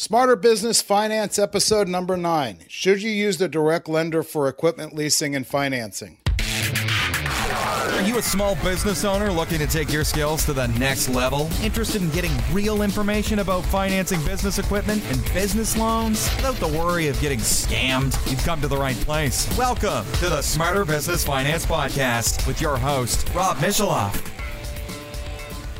Smarter Business Finance, episode number nine. Should you use the direct lender for equipment leasing and financing? Are you a small business owner looking to take your skills to the next level? Interested in getting real information about financing business equipment and business loans without the worry of getting scammed? You've come to the right place. Welcome to the Smarter Business Finance Podcast with your host, Rob Misheloff.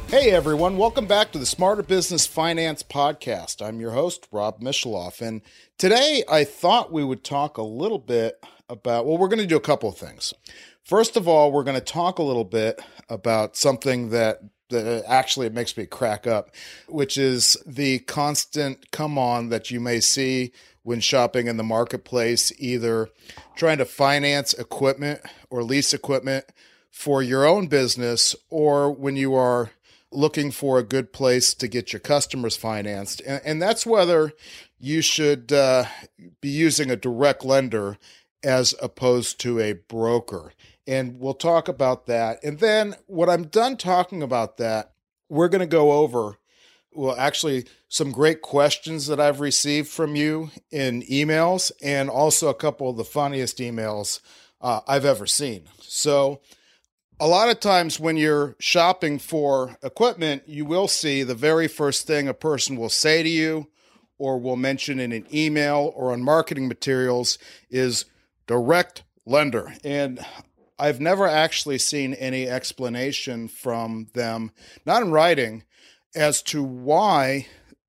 Hey everyone, welcome back to the Smarter Business Finance Podcast. I'm your host, Rob Misheloff, and today I thought we would talk a little bit about, well, we're going to do a couple of things. First of all, we're going to talk a little bit about something that that uh, actually it makes me crack up, which is the constant come on that you may see when shopping in the marketplace, either trying to finance equipment or lease equipment for your own business, or when you are looking for a good place to get your customers financed. And, and that's whether you should uh, be using a direct lender as opposed to a broker. And we'll talk about that. And then when I'm done talking about that, we're going to go over, well, actually, some great questions that I've received from you in emails and also a couple of the funniest emails uh, I've ever seen. So, a lot of times when you're shopping for equipment, you will see the very first thing a person will say to you or will mention in an email or on marketing materials is direct lender. And I've never actually seen any explanation from them, not in writing, as to why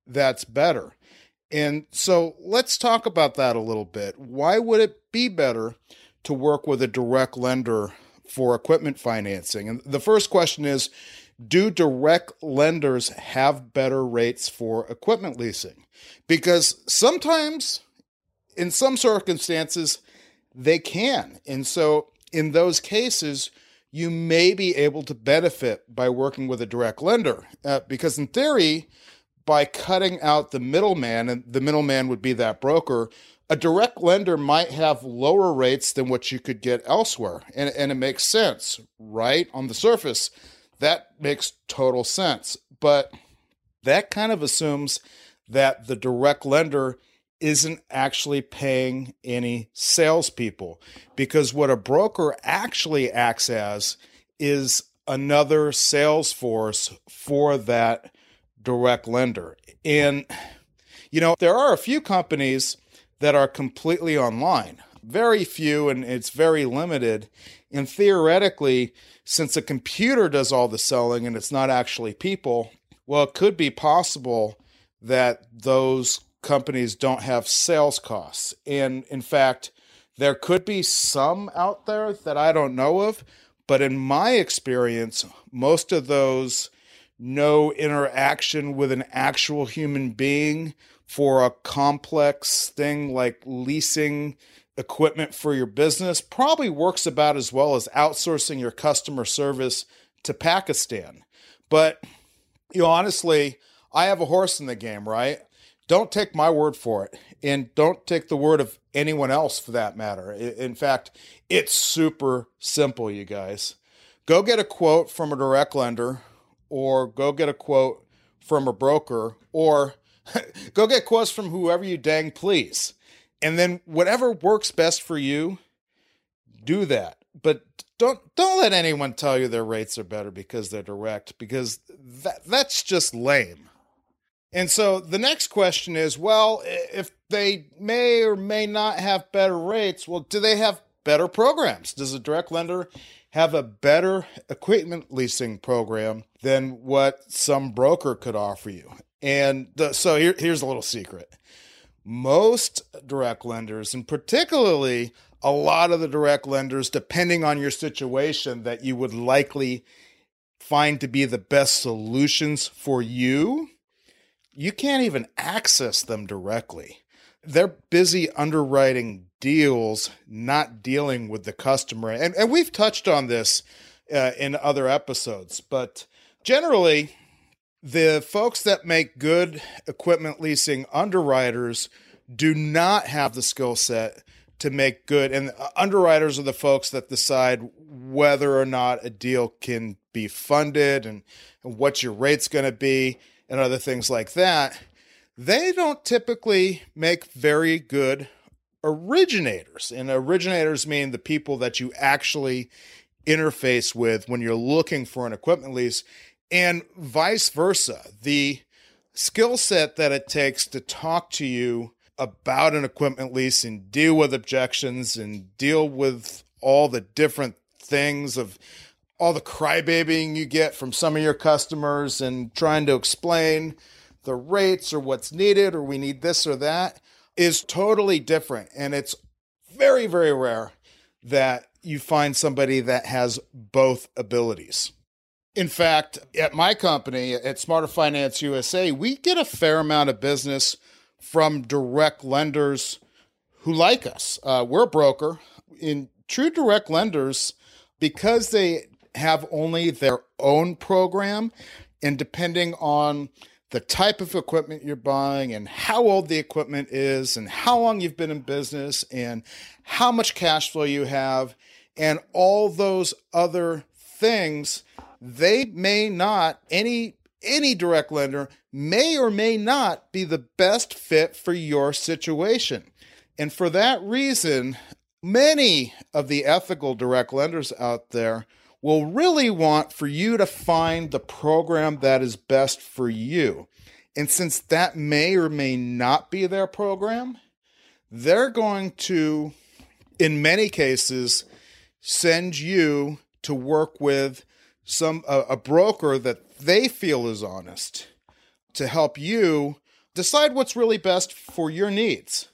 that's better. And so let's talk about that a little bit. Why would it be better to work with a direct lender for equipment financing. And the first question is Do direct lenders have better rates for equipment leasing? Because sometimes, in some circumstances, they can. And so, in those cases, you may be able to benefit by working with a direct lender. Uh, because, in theory, by cutting out the middleman, and the middleman would be that broker, a direct lender might have lower rates than what you could get elsewhere. And, and it makes sense, right? On the surface, that makes total sense. But that kind of assumes that the direct lender isn't actually paying any salespeople because what a broker actually acts as is another sales force for that direct lender. And, you know, there are a few companies that are completely online. Very few, and it's very limited. And theoretically, since a computer does all the selling and it's not actually people, well, it could be possible that those companies don't have sales costs. And in fact, there could be some out there that I don't know of, but in my experience, most of those no interaction with an actual human being for a complex thing like leasing equipment for your business probably works about as well as outsourcing your customer service to Pakistan. But you know, honestly, I have a horse in the game, right? Don't take my word for it, and don't take the word of anyone else for that matter. In fact, it's super simple, you guys. Go get a quote from a direct lender, or go get a quote from a broker, or go get quotes from whoever you dang please. And then whatever works best for you, do that. But don't don't let anyone tell you their rates are better because they're direct because that that's just lame. And so the next question is, well, if they may or may not have better rates, well, do they have better programs? Does a direct lender have a better equipment leasing program than what some broker could offer you? And the, so here, here's a little secret. Most direct lenders, and particularly a lot of the direct lenders, depending on your situation, that you would likely find to be the best solutions for you, you can't even access them directly. They're busy underwriting deals, not dealing with the customer. And, and we've touched on this uh, in other episodes, but generally, the folks that make good equipment leasing underwriters do not have the skill set to make good and underwriters are the folks that decide whether or not a deal can be funded and, and what your rate's going to be and other things like that they don't typically make very good originators. And originators mean the people that you actually interface with when you're looking for an equipment lease, and vice versa. The skill set that it takes to talk to you about an equipment lease and deal with objections and deal with all the different things of all the crybabying you get from some of your customers and trying to explain the rates or what's needed or we need this or that is totally different. And it's very, very rare that you find somebody that has both abilities. In fact, at my company, at Smarter Finance USA, we get a fair amount of business from direct lenders who like us. Uh, we're a broker. In true direct lenders, because they have only their own program, and depending on the type of equipment you're buying and how old the equipment is and how long you've been in business and how much cash flow you have and all those other things they may not any any direct lender may or may not be the best fit for your situation and for that reason many of the ethical direct lenders out there will really want for you to find the program that is best for you. And since that may or may not be their program, they're going to, in many cases, send you to work with some a, a broker that they feel is honest to help you decide what's really best for your needs.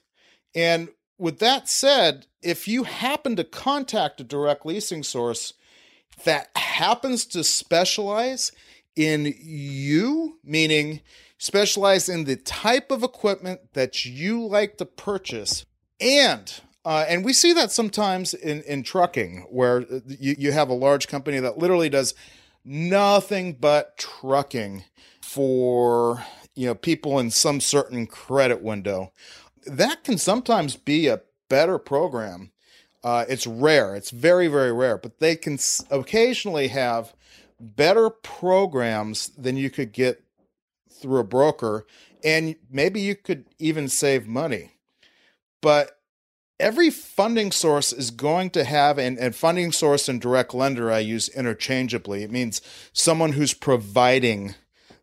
And with that said, if you happen to contact a direct leasing source that happens to specialize in you, meaning specialize in the type of equipment that you like to purchase, and uh, and we see that sometimes in, in trucking, where you, you have a large company that literally does nothing but trucking for you know people in some certain credit window. That can sometimes be a better program uh, it's rare. It's very, very rare, but they can occasionally have better programs than you could get through a broker. And maybe you could even save money. But every funding source is going to have, and, and funding source and direct lender I use interchangeably. It means someone who's providing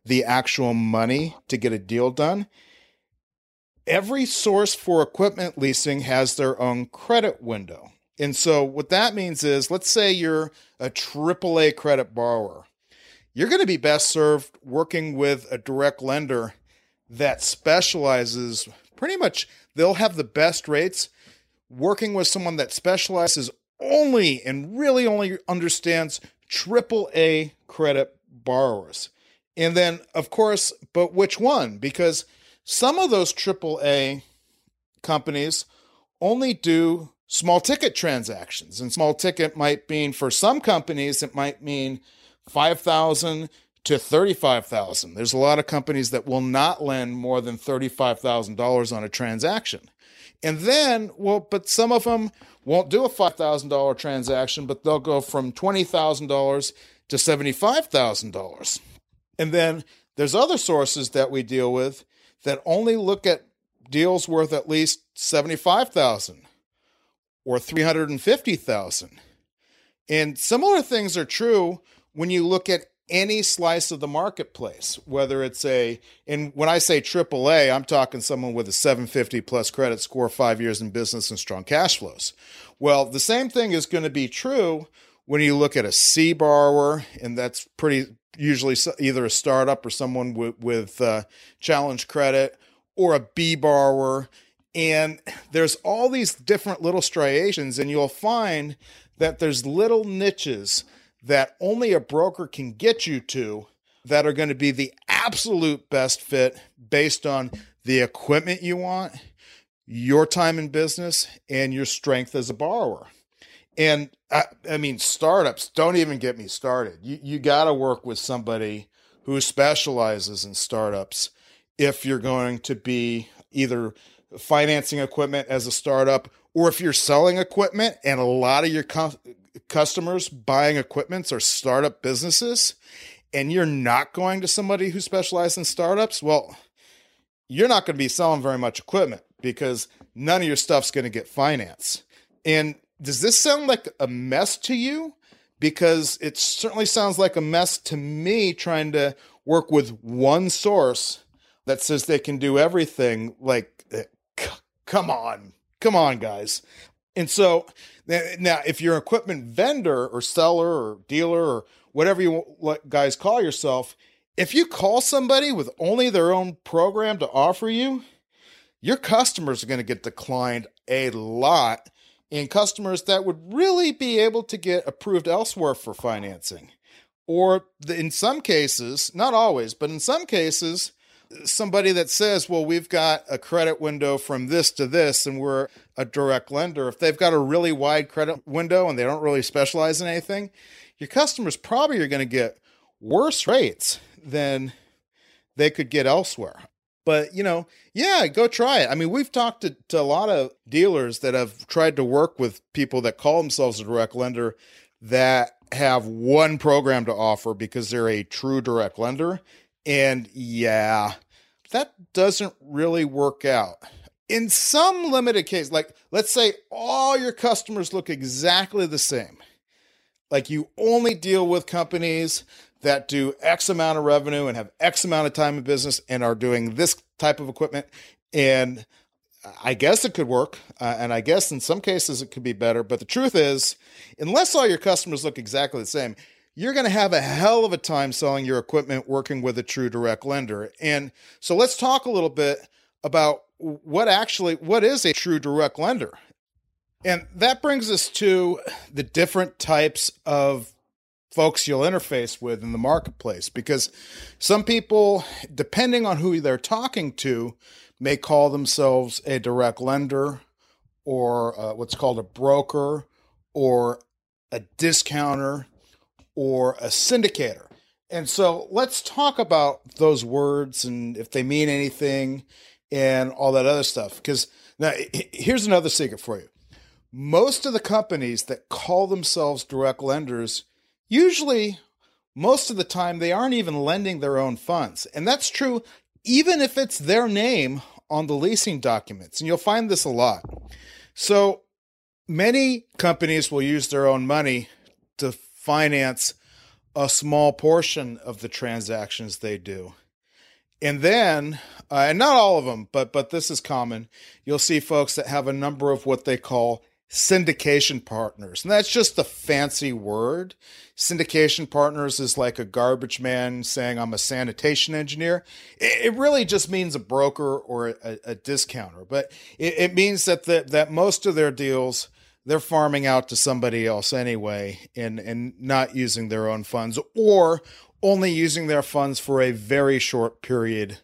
the actual money to get a deal done every source for equipment leasing has their own credit window. And so what that means is let's say you're a AAA credit borrower. You're going to be best served working with a direct lender that specializes pretty much they'll have the best rates working with someone that specializes only and really only understands AAA credit borrowers. And then, of course, but which one? Because some of those AAA companies only do small ticket transactions. And small ticket might mean for some companies, it might mean 5,000 to 35,000. There's a lot of companies that will not lend more than $35,000 on a transaction. And then, well, but some of them won't do a $5,000 transaction, but they'll go from $20,000 to $75,000. And then there's other sources that we deal with that only look at deals worth at least 75,000 or 350,000. And similar things are true when you look at any slice of the marketplace, whether it's a, and when I say AAA, I'm talking someone with a 750 plus credit score, five years in business, and strong cash flows. Well, the same thing is going to be true when you look at a C borrower, and that's pretty usually either a startup or someone with, with uh, challenge credit, or a B borrower and there's all these different little striations, and you'll find that there's little niches that only a broker can get you to that are going to be the absolute best fit based on the equipment you want, your time in business, and your strength as a borrower. And I, I mean, startups, don't even get me started. You, you got to work with somebody who specializes in startups if you're going to be either financing equipment as a startup, or if you're selling equipment and a lot of your cu- customers buying equipments are startup businesses, and you're not going to somebody who specializes in startups, well, you're not going to be selling very much equipment because none of your stuff's going to get financed. And does this sound like a mess to you? Because it certainly sounds like a mess to me trying to work with one source that says they can do everything. Like, eh, come on, come on, guys. And so now, if you're an equipment vendor or seller or dealer or whatever you guys call yourself, if you call somebody with only their own program to offer you, your customers are going to get declined a lot and customers that would really be able to get approved elsewhere for financing. Or in some cases, not always, but in some cases, somebody that says, well, we've got a credit window from this to this, and we're a direct lender, if they've got a really wide credit window and they don't really specialize in anything, your customers probably are going to get worse rates than they could get elsewhere. But, you know, yeah, go try it. I mean, we've talked to, to a lot of dealers that have tried to work with people that call themselves a direct lender that have one program to offer because they're a true direct lender. And yeah, that doesn't really work out. In some limited case, like let's say all your customers look exactly the same. Like you only deal with companies that do X amount of revenue and have X amount of time in business and are doing this type of equipment. And I guess it could work. Uh, and I guess in some cases it could be better. But the truth is, unless all your customers look exactly the same, you're going to have a hell of a time selling your equipment working with a true direct lender. And so let's talk a little bit about what actually what is a true direct lender. And that brings us to the different types of folks you'll interface with in the marketplace because some people depending on who they're talking to may call themselves a direct lender or uh, what's called a broker or a discounter or a syndicator. And so let's talk about those words and if they mean anything and all that other stuff. Because now here's another secret for you. Most of the companies that call themselves direct lenders, usually, most of the time, they aren't even lending their own funds. And that's true even if it's their name on the leasing documents. And you'll find this a lot. So many companies will use their own money to finance a small portion of the transactions they do. And then, uh, and not all of them, but but this is common. You'll see folks that have a number of what they call syndication partners. And that's just the fancy word. Syndication partners is like a garbage man saying, I'm a sanitation engineer. It, really just means a broker or a, a discounter, but it, it means that, the, that most of their deals they're farming out to somebody else anyway and and not using their own funds or only using their funds for a very short period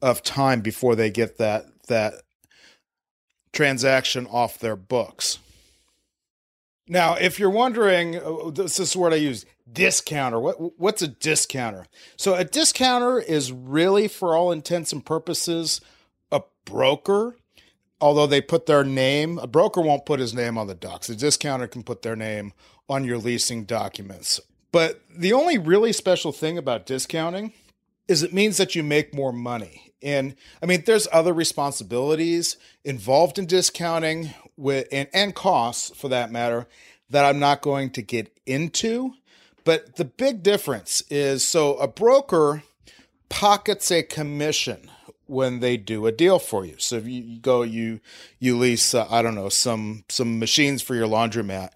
of time before they get that that transaction off their books. Now, if you're wondering, uh, this is what I use discounter. What what's a discounter? So a discounter is really for all intents and purposes a broker although they put their name, a broker won't put his name on the docs. A discounter can put their name on your leasing documents. But the only really special thing about discounting is it means that you make more money. And I mean, there's other responsibilities involved in discounting with and, and costs for that matter that I'm not going to get into. But the big difference is so a broker pockets a commission when they do a deal for you. So if you go, you you lease, uh, I don't know, some some machines for your laundromat,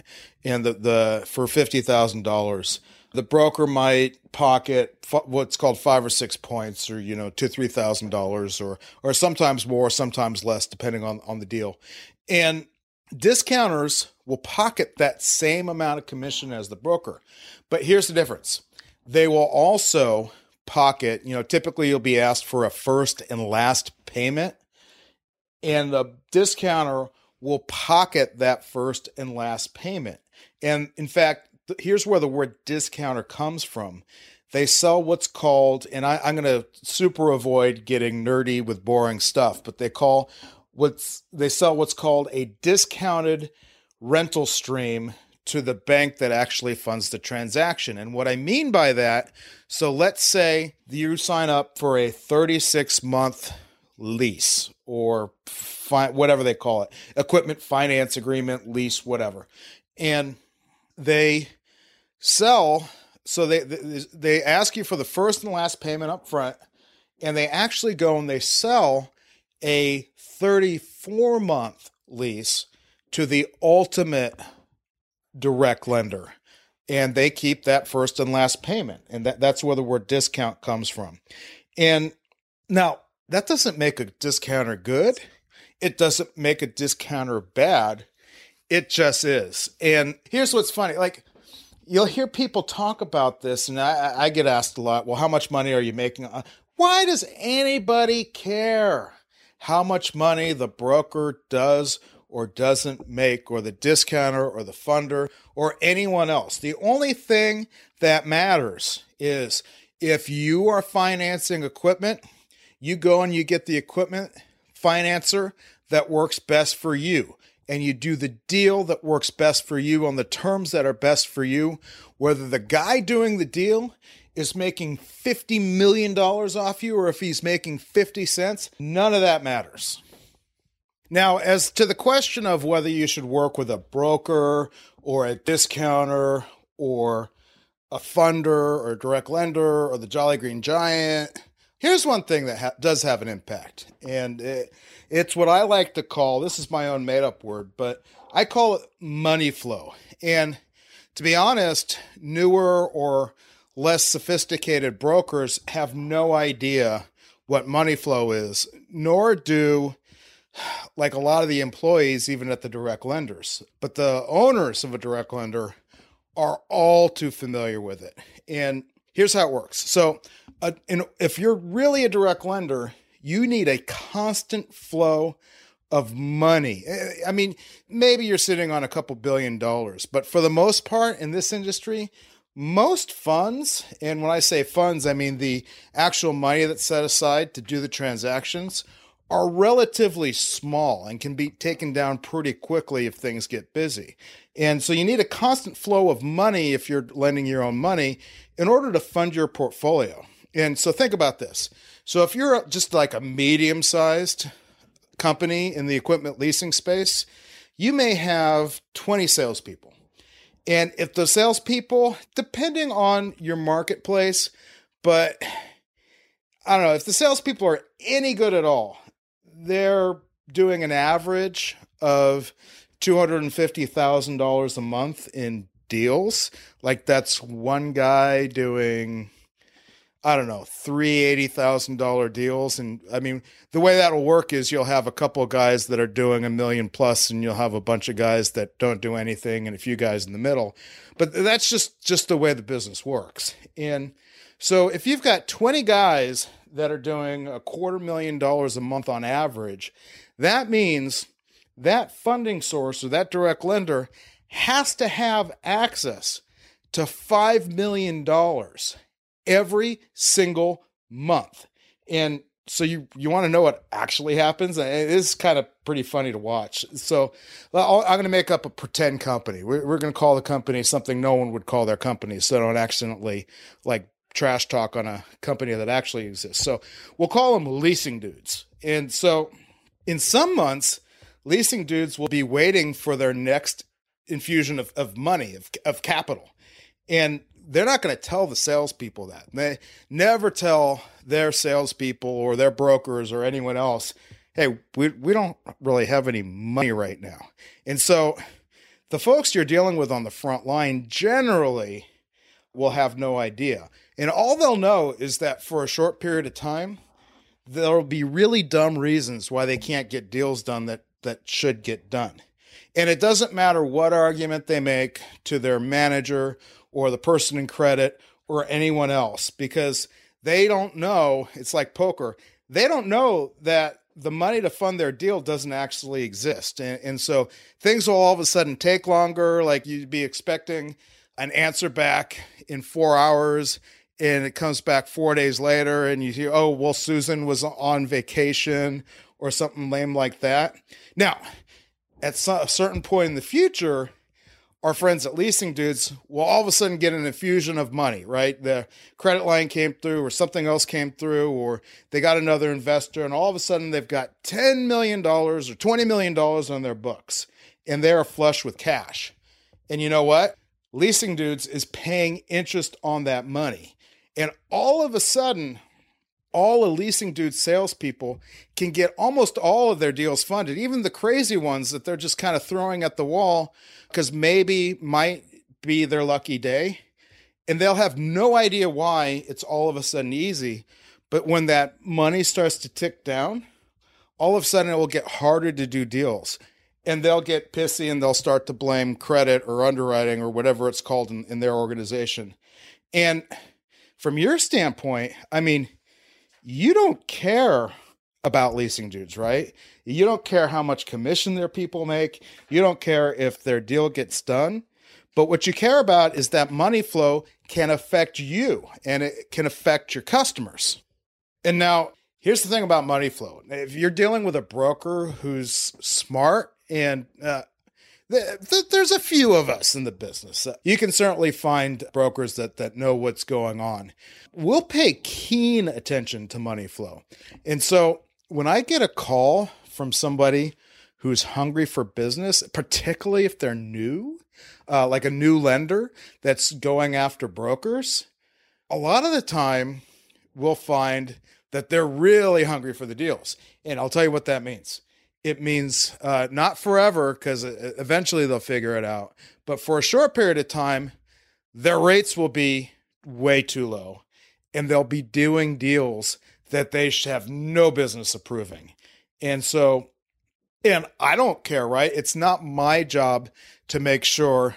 and the the for fifty thousand dollars, the broker might pocket f- what's called five or six points, or you know, two three thousand dollars, or or sometimes more, sometimes less, depending on on the deal, and discounters will pocket that same amount of commission as the broker, but here's the difference: they will also pocket, you know, typically you'll be asked for a first and last payment, and the discounter will pocket that first and last payment. And in fact, here's where the word discounter comes from. They sell what's called, and I, am going to super avoid getting nerdy with boring stuff, but they call what's they sell what's called a discounted rental stream to the bank that actually funds the transaction. And what I mean by that, so let's say you sign up for a 36 month lease or fi- whatever they call it equipment finance agreement, lease, whatever. And they sell, so they, they ask you for the first and last payment up front, and they actually go and they sell a 34 month lease to the ultimate direct lender and they keep that first and last payment and that, that's where the word discount comes from. And now that doesn't make a discounter good. It doesn't make a discounter bad. It just is. And here's what's funny like you'll hear people talk about this and i, I get asked a lot well how much money are you making? Uh, why does anybody care how much money the broker does or doesn't make, or the discounter or the funder or anyone else. The only thing that matters is if you are financing equipment, you go and you get the equipment financer that works best for you. And you do the deal that works best for you on the terms that are best for you. Whether the guy doing the deal is making $50 million off you or if he's making 50 cents, none of that matters. Now, as to the question of whether you should work with a broker or a discounter or a funder or a direct lender or the Jolly Green Giant, here's one thing that ha- does have an impact. And it, it's what I like to call this is my own made up word, but I call it money flow. And to be honest, newer or less sophisticated brokers have no idea what money flow is, nor do like a lot of the employees, even at the direct lenders. But the owners of a direct lender are all too familiar with it. And here's how it works. So, uh, if you're really a direct lender, you need a constant flow of money. Eh, I mean, maybe you're sitting on a couple billion dollars, but for the most part in this industry, most funds, and when I say funds, I mean the actual money that's set aside to do the transactions, are relatively small and can be taken down pretty quickly if things get busy. And so you need a constant flow of money if you're lending your own money in order to fund your portfolio. And so think about this. So if you're just like a medium sized company in the equipment leasing space, you may have 20 salespeople. And if the salespeople, depending on your marketplace, but I don't know, if the salespeople are any good at all, they're doing an average of $250,000 a month in deals. Like that's one guy doing I don't know, three eighty thousand dollar deals, and I mean the way that'll work is you'll have a couple of guys that are doing a million plus, and you'll have a bunch of guys that don't do anything, and a few guys in the middle. But that's just just the way the business works. And so if you've got twenty guys that are doing a quarter million dollars a month on average, that means that funding source or that direct lender has to have access to $5 million every single month. And so you you want to know what actually happens? It is kind of pretty funny to watch. So I'm going to make up a pretend company. We're, we're going to call the company something no one would call their company, so I don't accidentally like trash talk on a company that actually exists. So we'll call them leasing dudes. And so in some months, leasing dudes will be waiting for their next infusion of, of money, of, of capital. And they're not going to tell the salespeople that. They never tell their salespeople or their brokers or anyone else, hey, we, we don't really have any money right now. And so the folks you're dealing with on the front line generally will have no idea. And all they'll know is that for a short period of time, there'll be really dumb reasons why they can't get deals done that, that should get done. And it doesn't matter what argument they make to their manager or the person in credit or anyone else because they don't know. It's like poker. They don't know that the money to fund their deal doesn't actually exist. And, and so things will all of a sudden take longer, like you'd be expecting an answer back in four hours and it comes back four days later and you hear, oh, well, Susan was on vacation or something lame like that. Now, at a certain point in the future, our friends at Leasing Dudes will all of a sudden get an infusion of money, right? The credit line came through, or something else came through, or they got another investor, and all of a sudden they've got $10 million or $20 million on their books, and they're flush with cash. And you know what? Leasing Dudes is paying interest on that money. And all of a sudden, all the leasing dude salespeople can get almost all of their deals funded, even the crazy ones that they're just kind of throwing at the wall because maybe might be their lucky day. And they'll have no idea why it's all of a sudden easy. But when that money starts to tick down, all of a sudden it will get harder to do deals. And they'll get pissy and they'll start to blame credit or underwriting or whatever it's called in, in their organization. And from your standpoint, I mean, you don't care about leasing dudes, right? You don't care how much commission their people make. You don't care if their deal gets done. But what you care about is that money flow can affect you and it can affect your customers. And now, here's the thing about money flow if you're dealing with a broker who's smart and uh, there's a few of us in the business. You can certainly find brokers that that know what's going on. We'll pay keen attention to money flow. And so when I get a call from somebody who's hungry for business, particularly if they're new, uh, like a new lender that's going after brokers, a lot of the time we'll find that they're really hungry for the deals. And I'll tell you what that means it means uh, not forever because eventually they'll figure it out, but for a short period of time, their rates will be way too low and they'll be doing deals that they should have no business approving. And so, and I don't care, right? It's not my job to make sure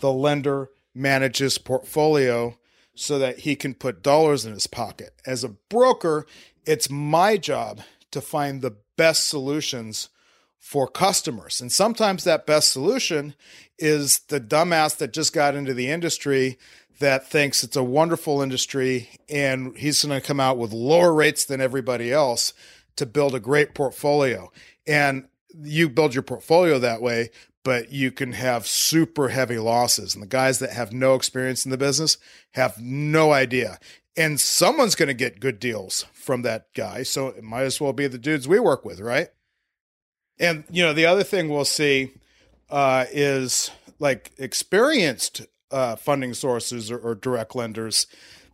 the lender manages portfolio so that he can put dollars in his pocket. As a broker, it's my job to find the best solutions for customers. And sometimes that best solution is the dumbass that just got into the industry that thinks it's a wonderful industry and he's going to come out with lower rates than everybody else to build a great portfolio. And you build your portfolio that way, but you can have super heavy losses. And the guys that have no experience in the business have no idea and someone's going to get good deals from that guy. So it might as well be the dudes we work with, right? And you know, the other thing we'll see uh, is like experienced uh, funding sources or, or, direct lenders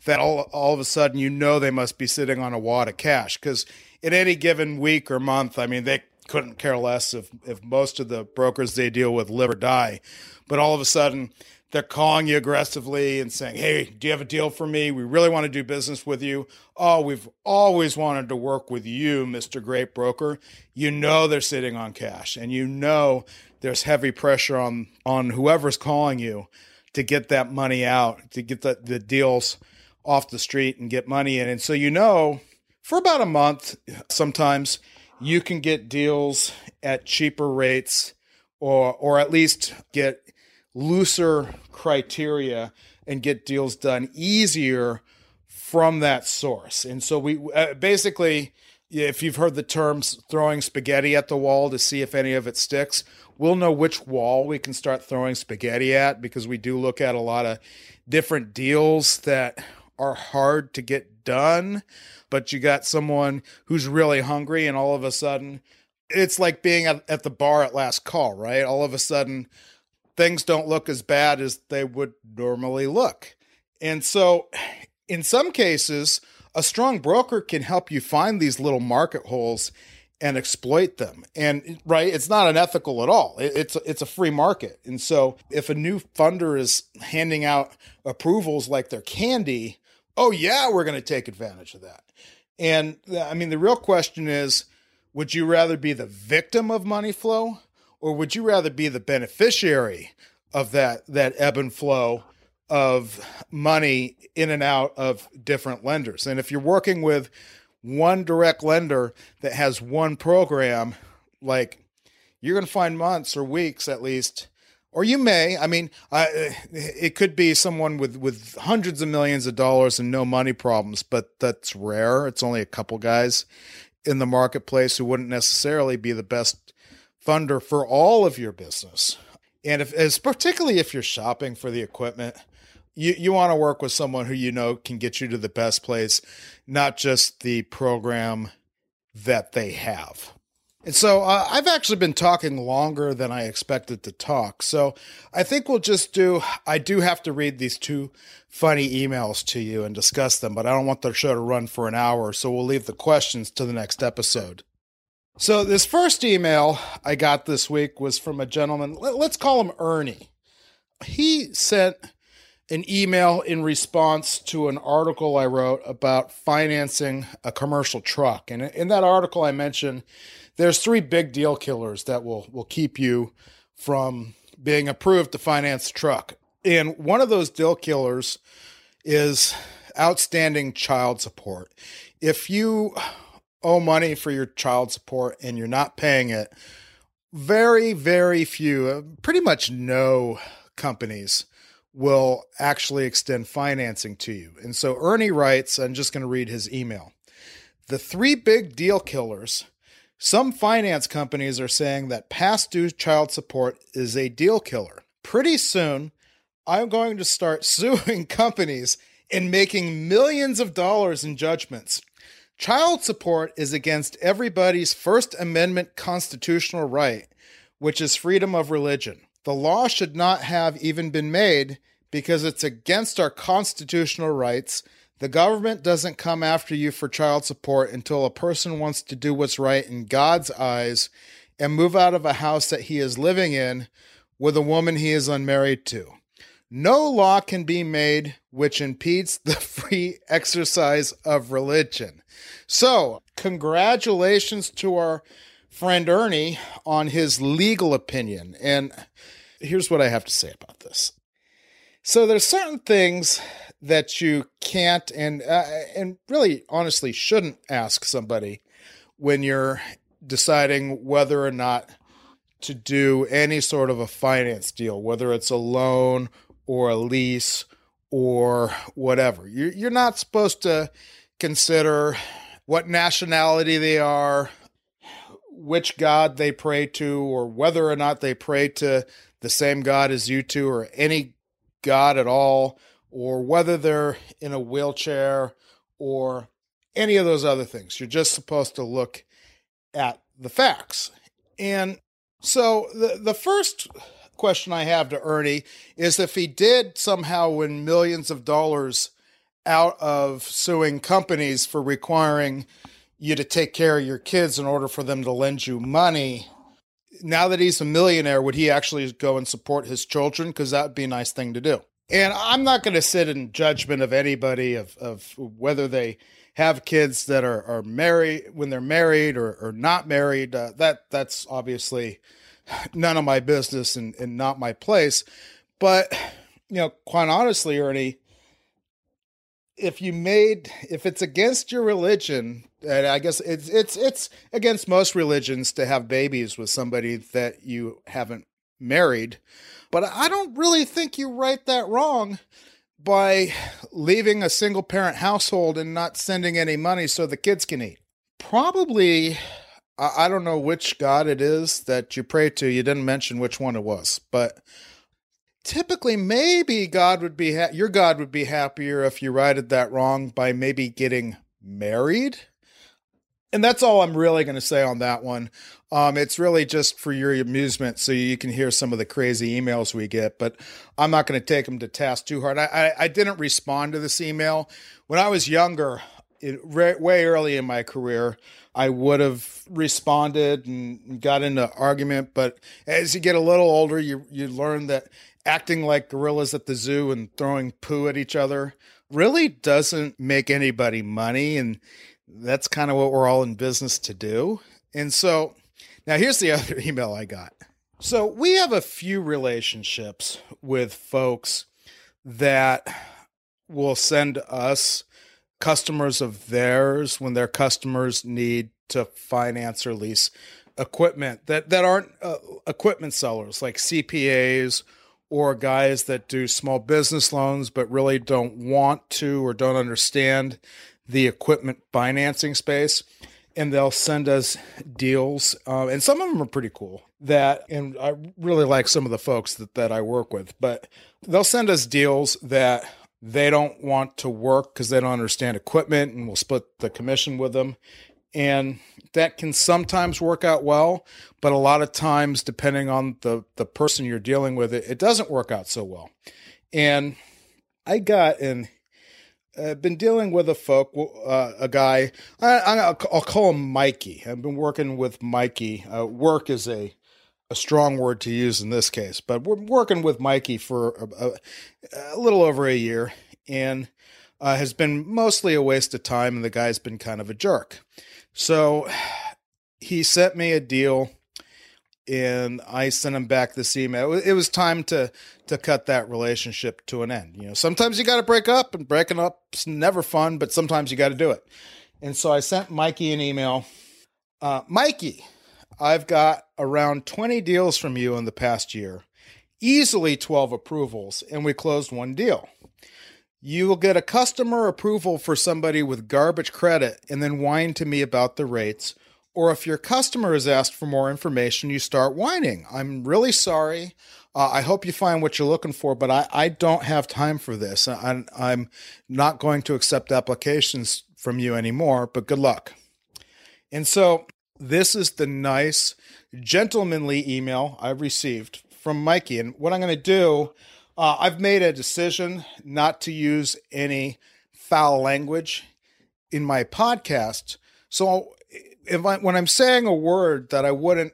that all all of a sudden you know they must be sitting on a wad of cash because in any given week or month, I mean, they couldn't care less if if most of the brokers they deal with live or die, but all of a sudden they're calling you aggressively and saying, Hey, do you have a deal for me? We really want to do business with you. Oh, we've always wanted to work with you, Mr. Great Broker. You know they're sitting on cash and you know there's heavy pressure on on whoever's calling you to get that money out, to get the, the deals off the street and get money in. And so you know for about a month, sometimes you can get deals at cheaper rates or or at least get looser criteria and get deals done easier from that source. And so we uh, basically, if you've heard the terms throwing spaghetti at the wall to see if any of it sticks, we'll know which wall we can start throwing spaghetti at because we do look at a lot of different deals that are hard to get done. But you got someone who's really hungry, and all of a sudden, it's like being at, at the bar at last call, right? All of a sudden, things don't look as bad as they would normally look. And so, in some cases, a strong broker can help you find these little market holes and exploit them. And right, it's not unethical at all. It's it's a free market. And so, if a new funder is handing out approvals like they're candy, oh yeah, we're going to take advantage of that. And I mean, the real question is, would you rather be the victim of money flow or would you rather be the beneficiary of that that ebb and flow of money in and out of different lenders? And if you're working with one direct lender that has one program, like you're going to find months or weeks at least or you may i mean it could be someone with with hundreds of millions of dollars and no money problems but that's rare it's only a couple guys in the marketplace who wouldn't necessarily be the best funder for all of your business. And if, as particularly if you're shopping for the equipment, you, you want to work with someone who you know can get you to the best place, not just the program that they have. And so uh, I've actually been talking longer than I expected to talk. So I think we'll just do, I do have to read these two funny emails to you and discuss them, but I don't want the show to run for an hour. So we'll leave the questions to the next episode. So this first email I got this week was from a gentleman, let's call him Ernie. He sent an email in response to an article I wrote about financing a commercial truck. And in that article, I mentioned there's three big deal killers that will will keep you from being approved to finance a truck. And one of those deal killers is outstanding child support. If you owe money for your child support and you're not paying it, very, very few, uh, pretty much no companies will actually extend financing to you. And so Ernie writes, I'm just going to read his email. The three big deal killers some finance companies are saying that past due child support is a deal killer. Pretty soon, I'm going to start suing companies and making millions of dollars in judgments. Child support is against everybody's First Amendment constitutional right, which is freedom of religion. The law should not have even been made because it's against our constitutional rights the government doesn't come after you for child support until a person wants to do what's right in God's eyes and move out of a house that he is living in with a woman he is unmarried to. No law can be made which impedes the free exercise of religion. So, congratulations to our friend Ernie on his legal opinion. And here's what I have to say about this. So, there's certain things that you can't and uh, and really honestly shouldn't ask somebody when you're deciding whether or not to do any sort of a finance deal, whether it's a loan or a lease or whatever. You're, you're not supposed to consider what nationality they are, which God they pray to, or whether or not they pray to the same God as you two, or any God at all, or whether they're in a wheelchair or any of those other things. You're just supposed to look at the facts. And so the, the first question I have to Ernie is if he did somehow win millions of dollars out of suing companies for requiring you to take care of your kids in order for them to lend you money. Now that he's a millionaire, would he actually go and support his children? Because that would be a nice thing to do. And I'm not going to sit in judgment of anybody of, of whether they have kids that are, are married when they're married or, or not married. Uh, that that's obviously none of my business and, and not my place. But you know, quite honestly, Ernie, if you made if it's against your religion, and I guess it's it's it's against most religions to have babies with somebody that you haven't married. But I don't really think you right that wrong by leaving a single parent household and not sending any money so the kids can eat. Probably, I don't know which God it is that you pray to. You didn't mention which one it was, but typically maybe God would be ha- your God would be happier if you righted that wrong by maybe getting married. And that's all I'm really going to say on that one. Um, it's really just for your amusement, so you can hear some of the crazy emails we get. But I'm not going to take them to task too hard. I, I, I, didn't respond to this email when I was younger, it, re- way early in my career. I would have responded and got into argument, but as you get a little older, you you learn that acting like gorillas at the zoo and throwing poo at each other really doesn't make anybody money, and that's kind of what we're all in business to do. And so now, here's the other email I got. So, we have a few relationships with folks that will send us customers of theirs when their customers need to finance or lease equipment that, that aren't uh, equipment sellers like CPAs or guys that do small business loans but really don't want to or don't understand the equipment financing space. and they'll send us deals, uh, and some of them are pretty cool. That and I really like some of the folks that that I work with, but they'll send us deals that they don't want to work because they don't understand equipment, and we'll split the commission with them. And that can sometimes work out well, but a lot of times, depending on the the person you're dealing with, it, it doesn't work out so well. And I got in I've been dealing with a folk, uh, a guy. I, will call him Mikey. I've been working with Mikey. Uh, work is a a strong word to use in this case, but we're working with Mikey for a, a, a little over a year, and uh, has been mostly a waste of time. And the guy's been kind of a jerk. So he sent me a deal and I sent him back this email. It was time to to cut that relationship to an end. You know, sometimes you got to break up, and breaking up's never fun, but sometimes you got to do it. And so I sent Mikey an email. Uh, Mikey, I've got around 20 deals from you in the past year, easily 12 approvals, and we closed one deal. You will get a customer approval for somebody with garbage credit and then whine to me about the rates or if your customer has asked for more information, you start whining. I'm really sorry. Uh, I hope you find what you're looking for, but I, I don't have time for this. I, I'm not going to accept applications from you anymore, but good luck. And so this is the nice, gentlemanly email I've received from Mikey. And what I'm going to do, uh, I've made a decision not to use any foul language in my podcast. So if I, when I'm saying a word that I wouldn't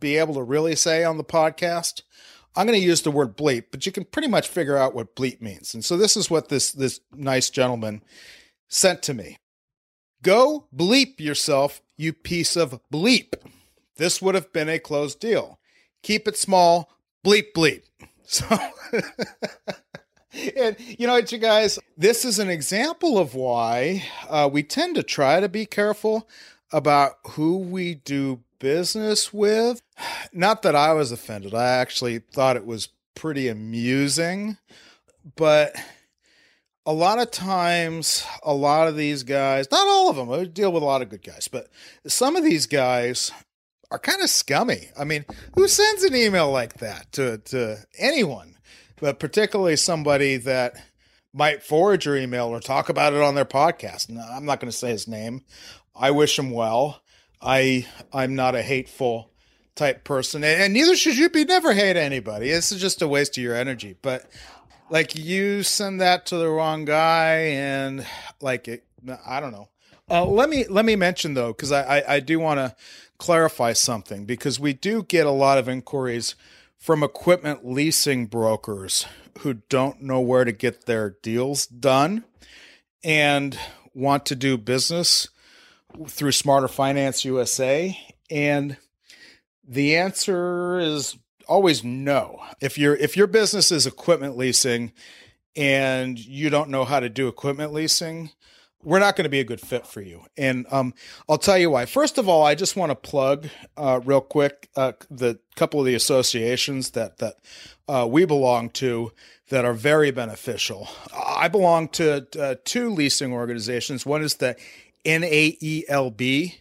be able to really say on the podcast, I'm going to use the word bleep, but you can pretty much figure out what bleep means. And so this is what this this nice gentleman sent to me. Go bleep yourself, you piece of bleep. This would have been a closed deal. Keep it small, bleep bleep. So and you know what, you guys, this is an example of why uh, we tend to try to be careful about who we do business with. Not that I was offended. I actually thought it was pretty amusing, but a lot of times, a lot of these guys, not all of them, I deal with a lot of good guys, but some of these guys are kind of scummy. I mean, who sends an email like that to, to anyone, but particularly somebody that might forward your email or talk about it on their podcast? I'm not going to say his name, I wish him well. I I'm not a hateful type person, and, neither should you be. Never hate anybody. This is just a waste of your energy. But like you send that to the wrong guy, and like it, I don't know. Uh, let me let me mention though, because I, I I do want to clarify something because we do get a lot of inquiries from equipment leasing brokers who don't know where to get their deals done and want to do business through Smarter Finance USA? And the answer is always no. If your if your business is equipment leasing and you don't know how to do equipment leasing, we're not going to be a good fit for you. And um, I'll tell you why. First of all, I just want to plug uh, real quick uh, the couple of the associations that that uh, we belong to that are very beneficial. I belong to uh, two leasing organizations. One is the NAELB,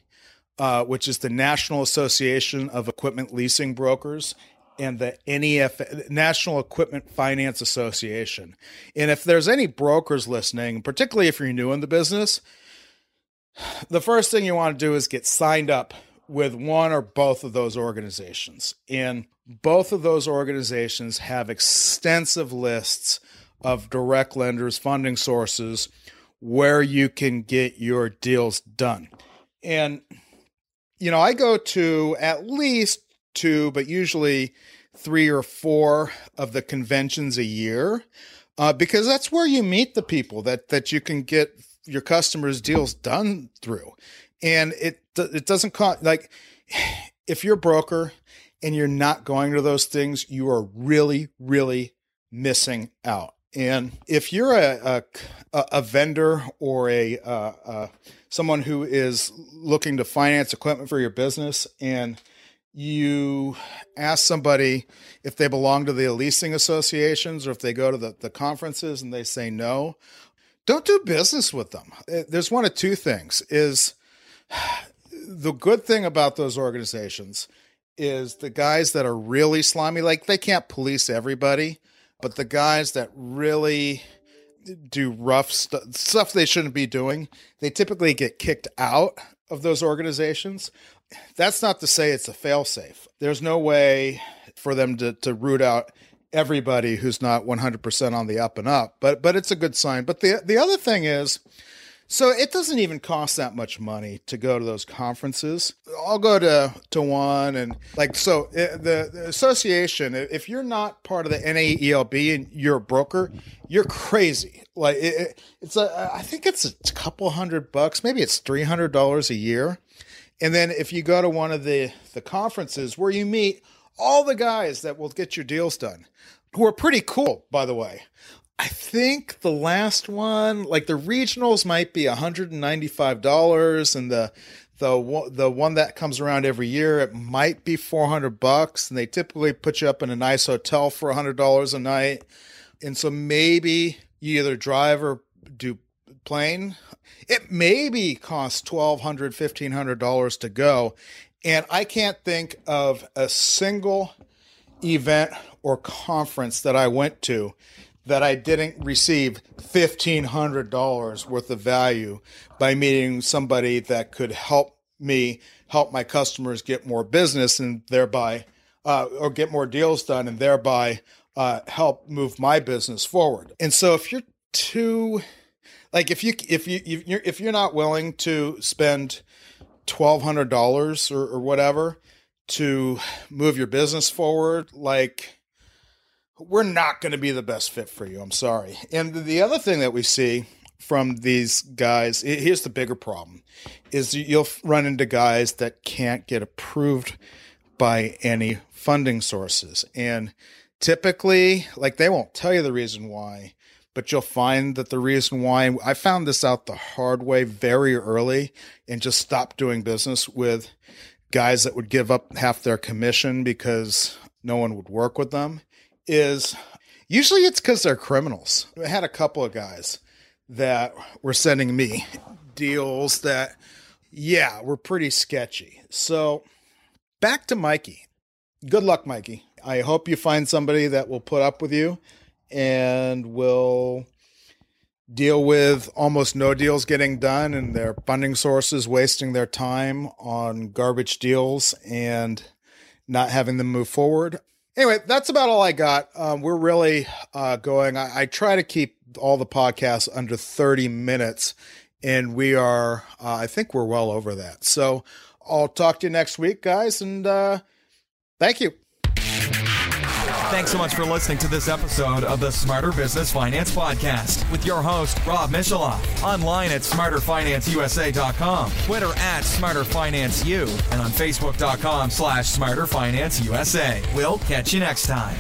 uh, which is the National Association of Equipment Leasing Brokers, and the NEF, National Equipment Finance Association. And if there's any brokers listening, particularly if you're new in the business, the first thing you want to do is get signed up with one or both of those organizations. And both of those organizations have extensive lists of direct lenders, funding sources, where you can get your deals done. And, you know, I go to at least two, but usually three or four of the conventions a year uh, because that's where you meet the people that, that you can get your customers' deals done through. And it, it doesn't cost, like, if you're a broker and you're not going to those things, you are really, really missing out. And if you're a a, a vendor or a uh, uh, someone who is looking to finance equipment for your business, and you ask somebody if they belong to the leasing associations or if they go to the, the conferences and they say no, don't do business with them. Uh, there's one of two things: is the good thing about those organizations is the guys that are really slimy, like they can't police everybody, but the guys that really do rough st- stuff they shouldn't be doing, they typically get kicked out of those organizations. That's not to say it's a failsafe. There's no way for them to, to root out everybody who's not 100% on the up and up, but but it's a good sign. But the the other thing is so it doesn't even cost that much money to go to those conferences. I'll go to to one and like so eh, the, the association. If you're not part of the NAELB and you're a broker, you're crazy. Like it, it's a I think it's a couple hundred bucks, maybe it's three hundred dollars a year. And then if you go to one of the the conferences where you meet all the guys that will get your deals done, who are pretty cool, by the way. I think the last one, like the regionals, might be $195, and the the the one that comes around every year, it might be 400 bucks, and they typically put you up in a nice hotel for $100 a night. And so maybe you either drive or do plane. It maybe costs $1,200, $1,500 to go. And I can't think of a single event or conference that I went to that I didn't receive $1,500 worth of value by meeting somebody that could help me help my customers get more business and thereby, uh, or get more deals done and thereby uh, help move my business forward. And so if you're too, like if you if you if you're if you're not willing to spend twelve hundred dollars or, or whatever to move your business forward, like we're not going to be the best fit for you. I'm sorry. And the other thing that we see from these guys, here's the bigger problem, is you'll run into guys that can't get approved by any funding sources. And typically, like they won't tell you the reason why, but you'll find that the reason why I found this out the hard way very early and just stopped doing business with guys that would give up half their commission because no one would work with them is usually it's because they're criminals. I had a couple of guys that were sending me deals that, yeah, were pretty sketchy. So back to Mikey. Good luck, Mikey. I hope you find somebody that will put up with you and will deal with almost no deals getting done and their funding sources wasting their time on garbage deals and not having them move forward anyway, that's about all I got. Um, we're really uh, going. I, I, try to keep all the podcasts under 30 minutes, and we are, uh, I think we're well over that. So I'll talk to you next week, guys, and uh, thank you. Thanks so much for listening to this episode of the Smarter Business Finance Podcast with your host, Rob Misheloff. Online at smarterfinanceusa.com, Twitter at smarterfinanceu, and on facebook.com slash smarterfinanceusa. We'll catch you next time.